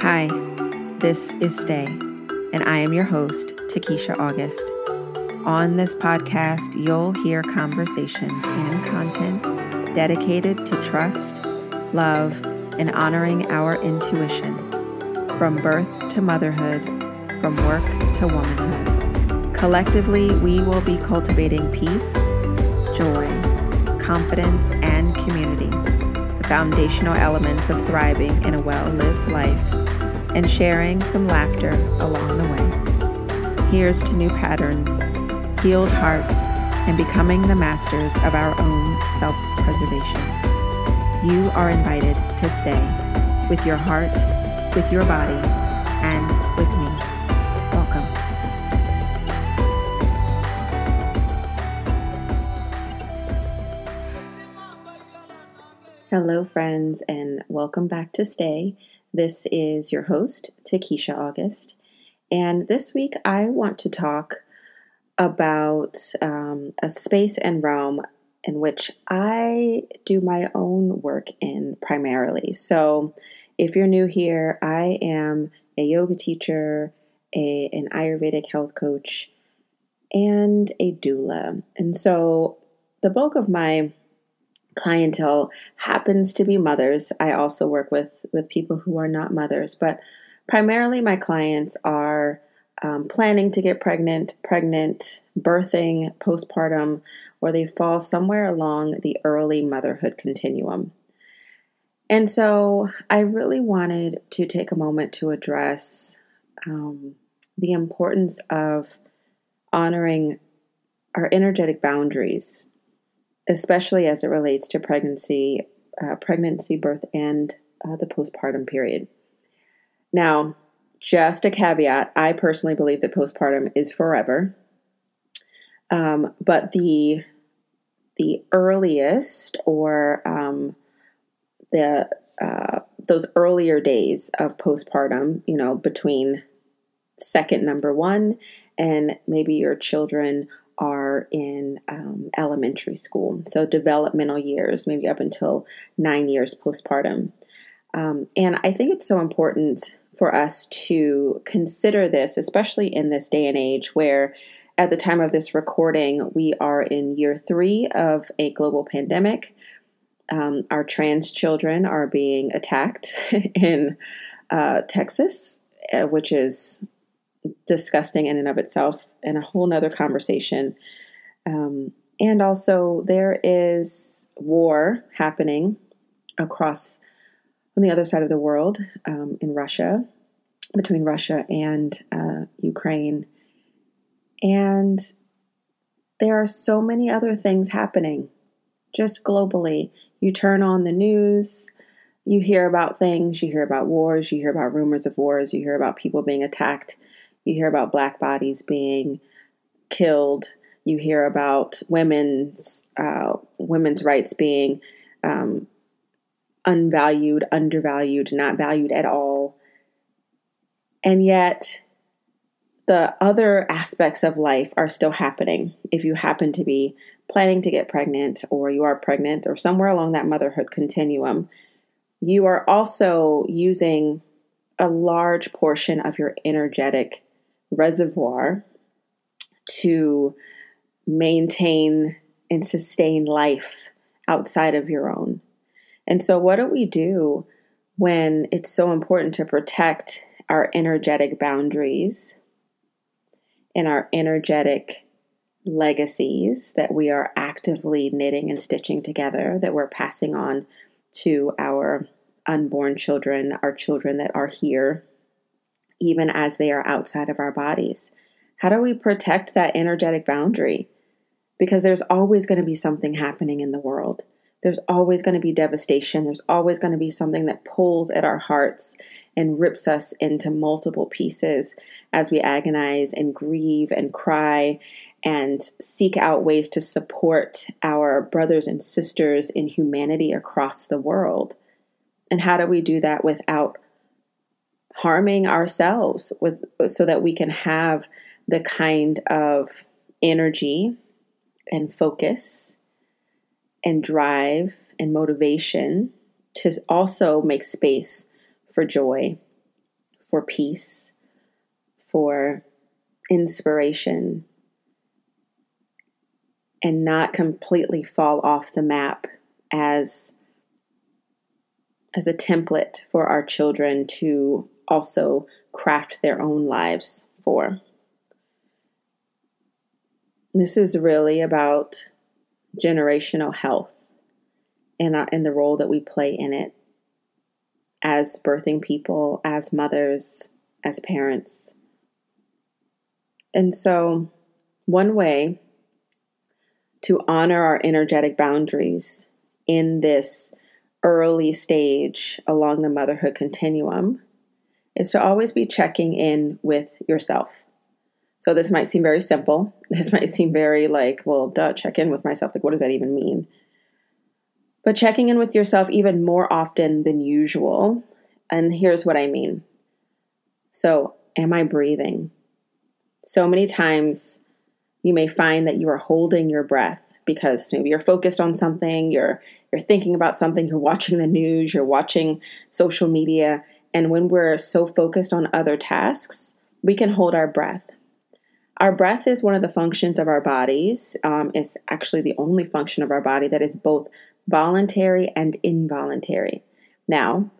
Hi, this is Stay, and I am your host, Takesha August. On this podcast, you'll hear conversations and content dedicated to trust, love, and honoring our intuition from birth to motherhood, from work to womanhood. Collectively, we will be cultivating peace, joy, confidence, and community, the foundational elements of thriving in a well lived life, and sharing some laughter along the way. Here's to new patterns, healed hearts, and becoming the masters of our own self preservation. You are invited to stay with your heart, with your body, and with me. Welcome. Hello, friends, and welcome back to Stay. This is your host, Takesha August. And this week I want to talk about um, a space and realm in which I do my own work in primarily. So, if you're new here, I am a yoga teacher, a, an Ayurvedic health coach, and a doula. And so, the bulk of my clientele happens to be mothers. I also work with with people who are not mothers, but primarily my clients are um, planning to get pregnant, pregnant, birthing, postpartum, or they fall somewhere along the early motherhood continuum. And so I really wanted to take a moment to address um, the importance of honoring our energetic boundaries especially as it relates to pregnancy, uh, pregnancy, birth, and uh, the postpartum period. Now, just a caveat: I personally believe that postpartum is forever, um, but the the earliest or um, the uh, those earlier days of postpartum, you know, between second number one and maybe your children are in um, elementary school, so developmental years, maybe up until nine years postpartum. Um, and I think it's so important for us to consider this, especially in this day and age where, at the time of this recording, we are in year three of a global pandemic. Um, our trans children are being attacked in uh, Texas, uh, which is disgusting in and of itself and a whole nother conversation. Um, and also, there is war happening across on the other side of the world um, in Russia, between Russia and uh, Ukraine. And there are so many other things happening just globally. You turn on the news, you hear about things, you hear about wars, you hear about rumors of wars, you hear about people being attacked you hear about black bodies being killed. You hear about women's uh, women's rights being um, unvalued, undervalued, not valued at all. And yet, the other aspects of life are still happening. If you happen to be planning to get pregnant, or you are pregnant, or somewhere along that motherhood continuum, you are also using a large portion of your energetic reservoir to maintain and sustain life outside of your own. And so, what do we do when it's so important to protect our energetic boundaries and our energetic legacies that we are actively knitting and stitching together, that we're passing on to our unborn children, our children that are here even as they are outside of our bodies? How do we protect that energetic boundary? Because there's always going to be something happening in the world. There's always going to be devastation. There's always going to be something that pulls at our hearts and rips us into multiple pieces as we agonize and grieve and cry and seek out ways to support our brothers and sisters in humanity across the world. And how do we do that without harming ourselves with so that we can have the kind of energy and focus and drive and motivation to also make space for joy for peace, for inspiration, and not completely fall off the map as as a template for our children to also craft their own lives for. This is really about generational health and, uh, and the role that we play in it as birthing people, as mothers, as parents. And so, one way to honor our energetic boundaries in this early stage along the motherhood continuum is to always be checking in with yourself. So this might seem very simple. This might seem very like, well, duh, check in with myself. Like, what does that even mean? But checking in with yourself even more often than usual. And here's what I mean. So, am I breathing? So many times you may find that you are holding your breath because maybe you're focused on something, you're you're thinking about something, you're watching the news, you're watching social media, and when we're so focused on other tasks, we can hold our breath. Our breath is one of the functions of our bodies. Um, it's actually the only function of our body that is both voluntary and involuntary. Now,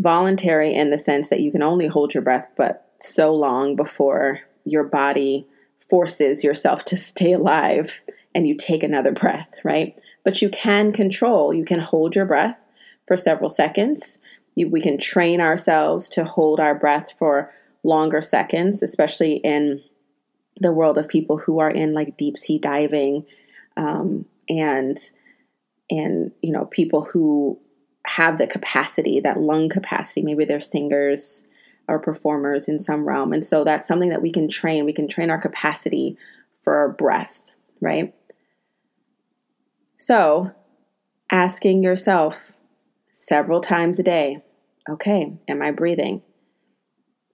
voluntary in the sense that you can only hold your breath but so long before your body forces yourself to stay alive and you take another breath, right? But you can control, you can hold your breath for several seconds. We can train ourselves to hold our breath for longer seconds, especially in the world of people who are in like deep sea diving um, and and you know people who have the capacity that lung capacity. Maybe they're singers or performers in some realm. And so that's something that we can train. We can train our capacity for breath right? So asking yourself several times a day okay am i breathing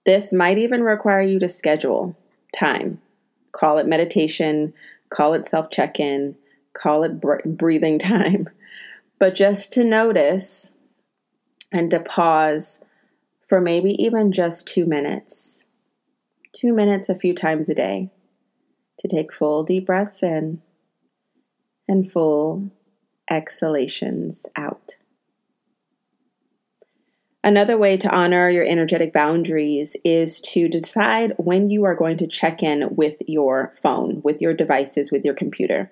this might even require you to schedule time Call it meditation, call it self check in, call it breathing time. But just to notice and to pause for maybe even just two minutes, two minutes a few times a day, to take full deep breaths in and full exhalations out. Another way to honor your energetic boundaries is to decide when you are going to check in with your phone, with your devices, with your computer.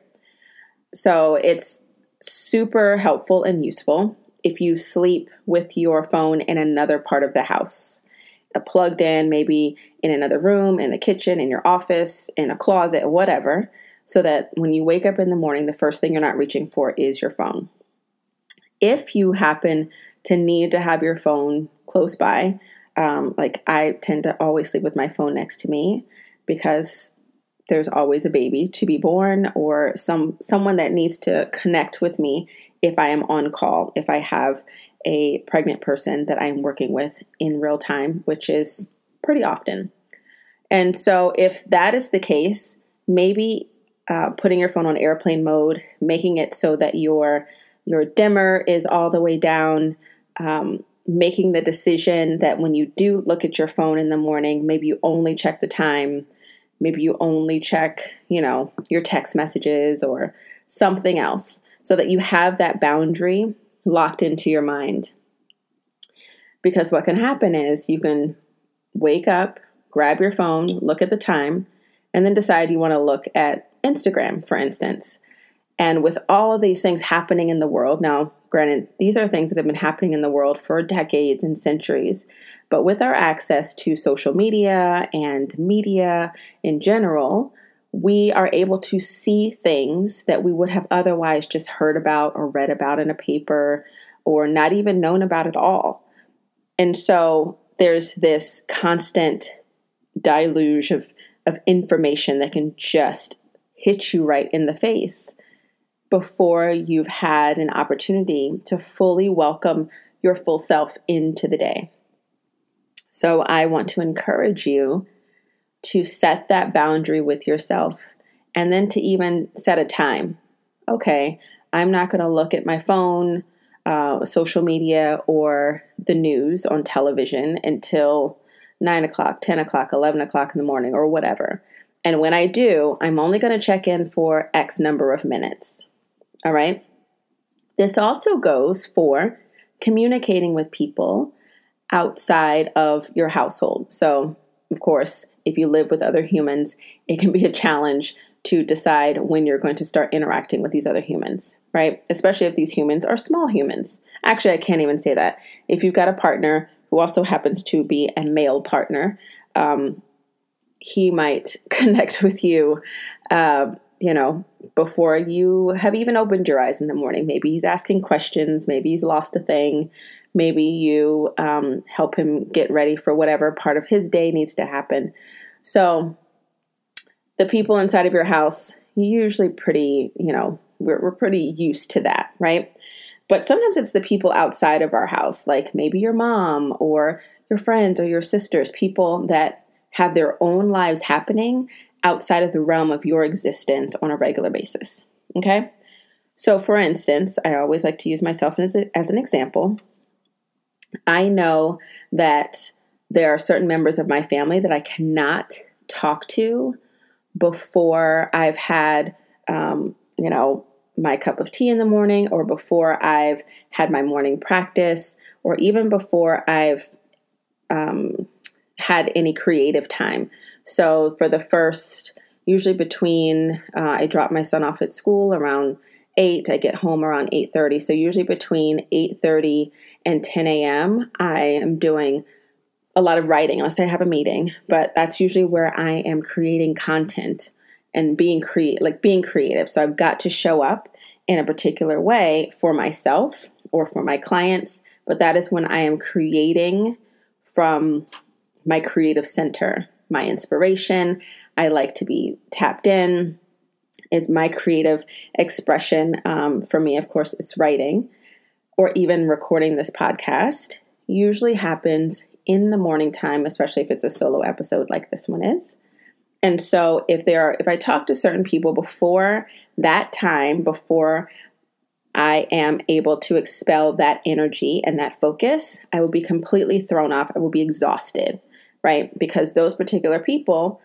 So it's super helpful and useful if you sleep with your phone in another part of the house, uh, plugged in, maybe in another room, in the kitchen, in your office, in a closet, whatever, so that when you wake up in the morning, the first thing you're not reaching for is your phone. If you happen to need to have your phone close by. Um, like I tend to always sleep with my phone next to me because there's always a baby to be born or some someone that needs to connect with me if I am on call, if I have a pregnant person that I'm working with in real time, which is pretty often. And so if that is the case, maybe uh, putting your phone on airplane mode, making it so that your your dimmer is all the way down, um, making the decision that when you do look at your phone in the morning, maybe you only check the time, maybe you only check, you know, your text messages or something else so that you have that boundary locked into your mind. Because what can happen is you can wake up, grab your phone, look at the time, and then decide you want to look at Instagram, for instance. And with all of these things happening in the world, now, granted, these are things that have been happening in the world for decades and centuries, but with our access to social media and media in general, we are able to see things that we would have otherwise just heard about or read about in a paper or not even known about at all. And so there's this constant deluge of, of information that can just hit you right in the face before you've had an opportunity to fully welcome your full self into the day. So, I want to encourage you to set that boundary with yourself and then to even set a time. Okay, I'm not going to look at my phone, uh, social media, or the news on television until 9 o'clock, 10 o'clock, 11 o'clock in the morning, or whatever. And when I do, I'm only going to check in for X number of minutes. All right. This also goes for communicating with people outside of your household. So, of course, if you live with other humans, it can be a challenge to decide when you're going to start interacting with these other humans, right? Especially if these humans are small humans. Actually, I can't even say that. If you've got a partner who also happens to be a male partner, um, he might connect with you, uh, you know, before you have even opened your eyes in the morning. Maybe he's asking questions, maybe he's lost a thing, maybe you um, help him get ready for whatever part of his day needs to happen. So, the people inside of your house, usually pretty, you know, we're, we're pretty used to that, right? But sometimes it's the people outside of our house, like maybe your mom or your friends or your sisters, people that have their own lives happening outside of the realm of your existence on a regular basis. Okay? So, for instance, I always like to use myself as, a, as an example. I know that there are certain members of my family that I cannot talk to before I've had, um, you know, my cup of tea in the morning, or before I've had my morning practice, or even before I've um, had any creative time. So for the first, usually between uh, I drop my son off at school around eight, I get home around eight thirty. So usually between eight thirty and ten a.m., I am doing a lot of writing unless I have a meeting, but that's usually where I am creating content and being create like being creative. So I've got to show up in a particular way for myself or for my clients, but that is when I am creating from my creative center, my inspiration. I like to be tapped in. It's my creative expression. Um, for me, of course, it's writing or even recording this podcast. Usually happens in the morning time, especially if it's a solo episode like this one is. And so if there are if I talk to certain people before that time, before I am able to expel that energy and that focus, I will be completely thrown off. I will be exhausted, right? Because those particular people,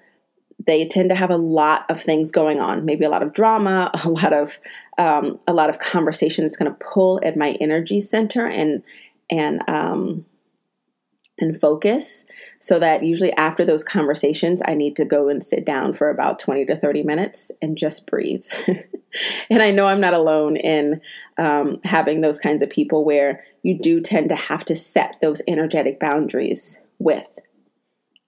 they tend to have a lot of things going on, maybe a lot of drama, a lot of um, a lot of conversation that's going to pull at my energy center and and um, and focus so that usually after those conversations i need to go and sit down for about 20 to 30 minutes and just breathe and i know i'm not alone in um, having those kinds of people where you do tend to have to set those energetic boundaries with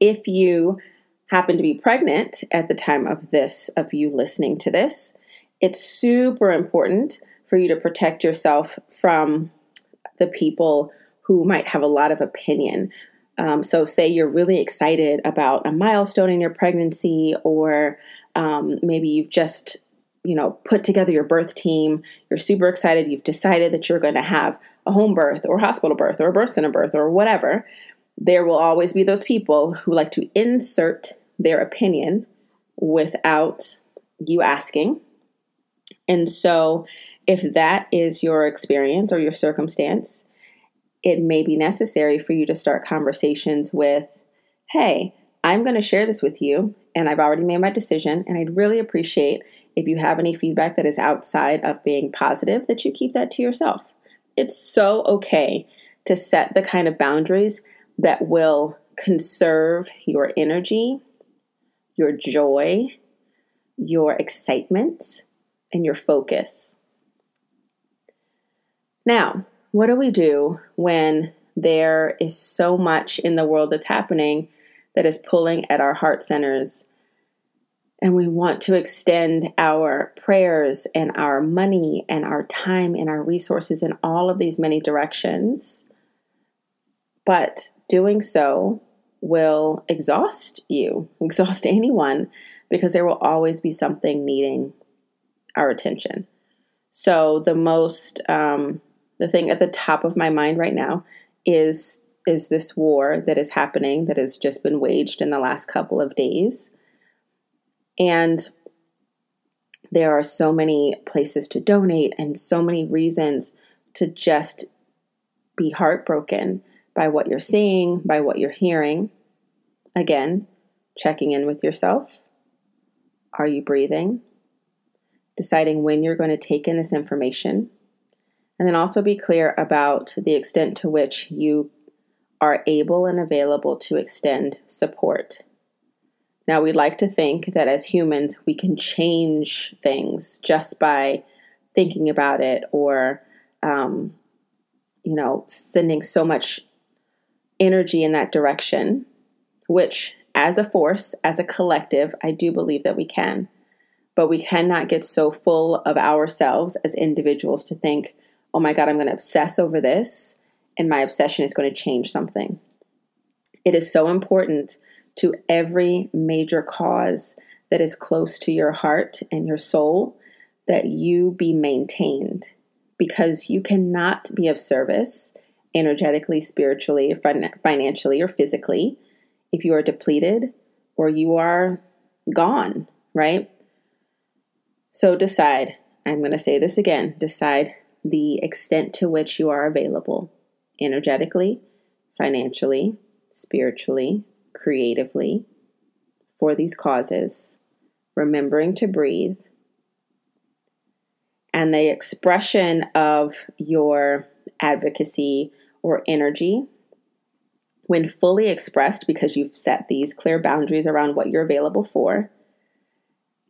if you happen to be pregnant at the time of this of you listening to this it's super important for you to protect yourself from the people who might have a lot of opinion. Um, so, say you're really excited about a milestone in your pregnancy, or um, maybe you've just you know put together your birth team you're super excited you've decided that you're going to have a home birth or hospital birth or a birth center birth or whatever there will always be those people who like to insert their opinion without you asking and so if that is your experience or your circumstance it may be necessary for you to start conversations with, hey, I'm going to share this with you, and I've already made my decision, and I'd really appreciate if you have any feedback that is outside of being positive, that you keep that to yourself. It's so okay to set the kind of boundaries that will conserve your energy, your joy, your excitement, and your focus. Now, what do we do when there is so much in the world that's happening that is pulling at our heart centers? And we want to extend our prayers and our money and our time and our resources in all of these many directions. But doing so will exhaust you, exhaust anyone, because there will always be something needing our attention. So, the most um, the thing at the top of my mind right now is is this war that is happening that has just been waged in the last couple of days. And there are so many places to donate and so many reasons to just be heartbroken by what you're seeing, by what you're hearing. Again, checking in with yourself. Are you breathing? Deciding when you're going to take in this information. And then also be clear about the extent to which you are able and available to extend support. Now, we'd like to think that as humans, we can change things just by thinking about it or, um, you know, sending so much energy in that direction, which, as a force, as a collective, I do believe that we can. But we cannot get so full of ourselves as individuals to think, oh my God, I'm going to obsess over this, and my obsession is going to change something. It is so important to every major cause that is close to your heart and your soul that you be maintained because you cannot be of service energetically, spiritually, financially, or physically if you are depleted or you are gone, right? So decide, I'm going to say this again decide the extent to which you are available energetically, financially, spiritually, creatively for these causes, remembering to breathe, and the expression of your advocacy or energy when fully expressed because you've set these clear boundaries around what you're available for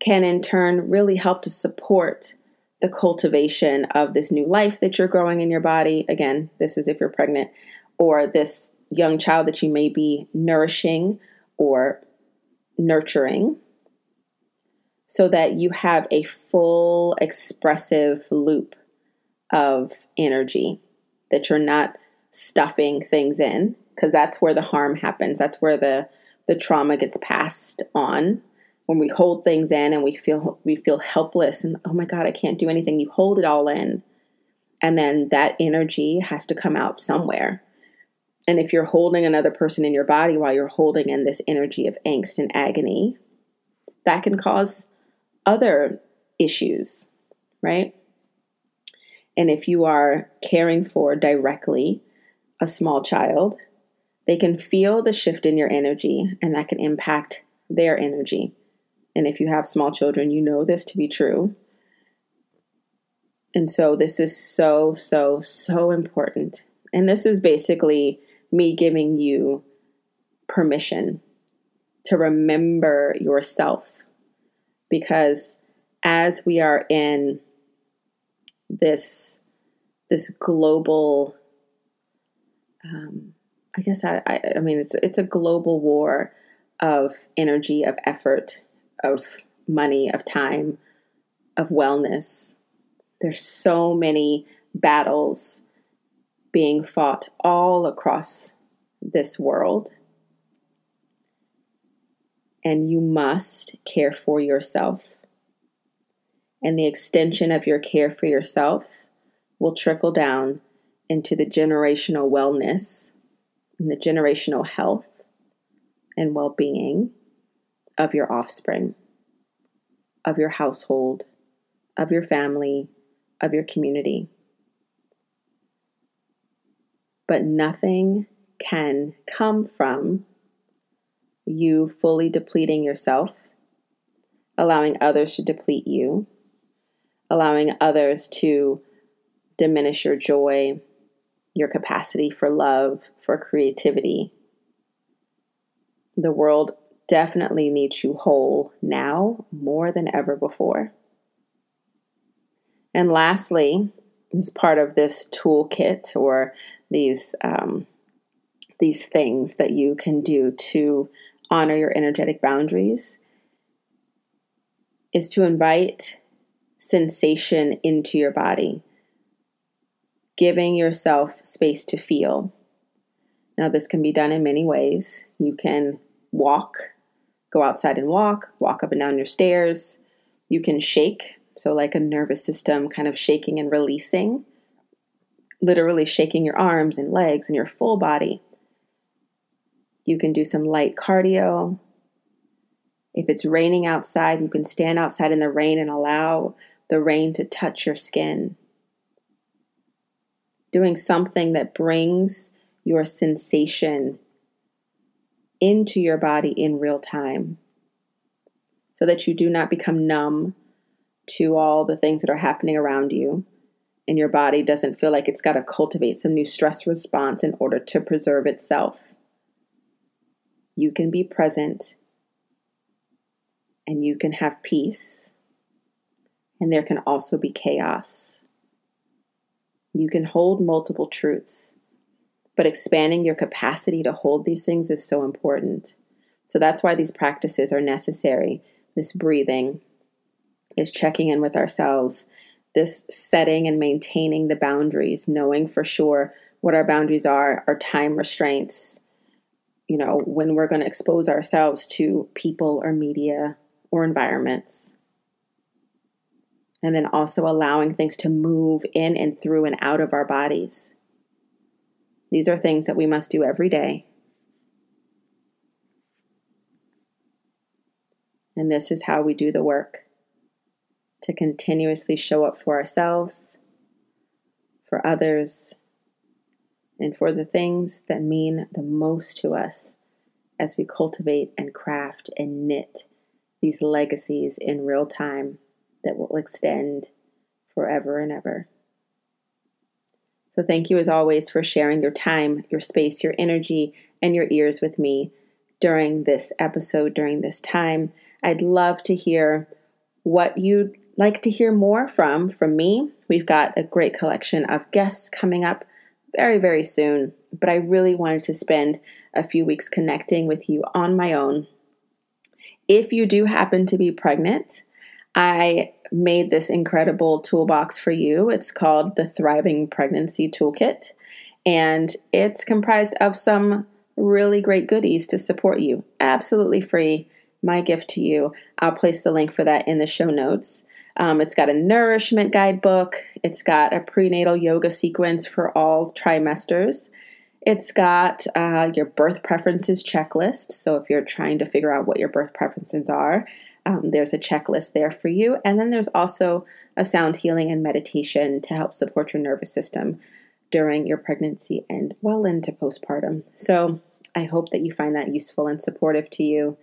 can in turn really help to support the cultivation of this new life that you're growing in your body. Again this is if you're pregnant or this young child that you may be nourishing or nurturing so that you have a full expressive loop of energy that you're not stuffing things in because that's where the harm happens. That's where the the trauma gets passed on. When we hold things in and we feel we feel helpless and oh my god I can't do anything you hold it all in and then that energy has to come out somewhere. And if you're holding another person in your body while you're holding in this energy of angst and agony that can cause other issues right? And if you are caring for directly a small child, they can feel the shift in your energy and that can impact their energy. And if you have small children, you know this to be true. And so this is so, so, so important. And this is basically me giving you permission to remember yourself. Because as we are in this this global um, I guess I, I, I mean it's it's a global war of energy, of effort, of money, of time, of wellness. There's so many battles being fought all across this world. And you must care for yourself and the extension of your care for yourself will trickle down into the generational wellness and the generational health and well being of your offspring, of your household, of your family, of your community. But nothing can come from you fully depleting yourself, allowing others to deplete you, allowing others to diminish your joy, your capacity for love, for creativity. The world definitely needs you whole now more than ever before. And lastly, as part of this toolkit or these um, these things that you can do to honor your energetic boundaries is to invite sensation into your body, giving yourself space to feel. Now, this can be done in many ways. You can walk, go outside and walk, walk up and down your stairs. You can shake, so like a nervous system kind of shaking and releasing, literally shaking your arms and legs and your full body. You can do some light cardio. If it's raining outside, you can stand outside in the rain and allow the rain to touch your skin. Doing something that brings your sensation into your body in real time so that you do not become numb to all the things that are happening around you and your body doesn't feel like it's got to cultivate some new stress response in order to preserve itself. You can be present and you can have peace, and there can also be chaos. You can hold multiple truths, but expanding your capacity to hold these things is so important. So that's why these practices are necessary. This breathing, this checking in with ourselves, this setting and maintaining the boundaries, knowing for sure what our boundaries are, our time restraints, you know, when we're going to expose ourselves to people or media or environments. And then also allowing things to move in and through and out of our bodies. These are things that we must do every day. And this is how we do the work to continuously show up for ourselves, for others, and for the things that mean the most to us as we cultivate and craft and knit these legacies in real time that will extend forever and ever. So, thank you as always for sharing your time, your space, your energy, and your ears with me during this episode, during this time. I'd love to hear what you'd like to hear more from from me. We've got a great collection of guests coming up very, very soon, but I really wanted to spend a few weeks connecting with you on my own if you do happen to be pregnant, I made this incredible toolbox for you. It's called the Thriving Pregnancy Toolkit, and it's comprised of some really great goodies to support you. Absolutely free. My gift to you. I'll place the link for that in the show notes. Um, it's got a nourishment guidebook. It's got a prenatal yoga sequence for all trimesters. It's got uh, your birth preferences checklist. So if you're trying to figure out what your birth preferences are, um, there's a checklist there for you. And then there's also a sound healing and meditation to help support your nervous system during your pregnancy and well into postpartum. So I hope that you find that useful and supportive to you.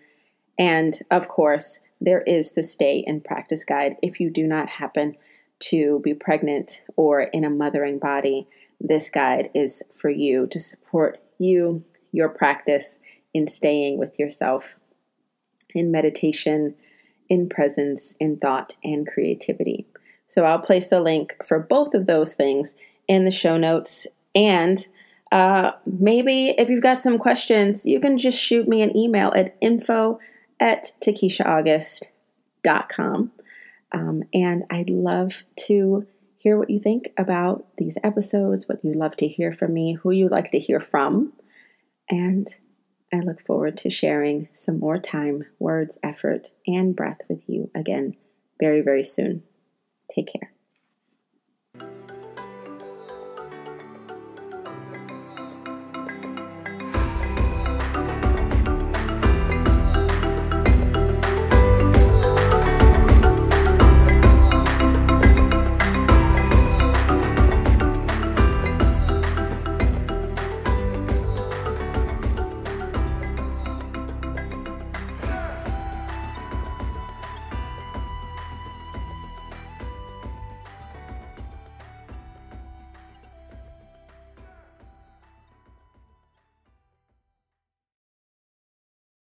And of course, there is the stay and practice guide if you do not happen to be pregnant or in a mothering body this guide is for you to support you, your practice in staying with yourself in meditation, in presence, in thought, and creativity. So I'll place the link for both of those things in the show notes. And uh, maybe if you've got some questions, you can just shoot me an email at info at takeshaAugust.com. Um, and I'd love to hear what you think about these episodes, what you'd love to hear from me, who you'd like to hear from. And I look forward to sharing some more time, words, effort, and breath with you again very, very soon. Take care.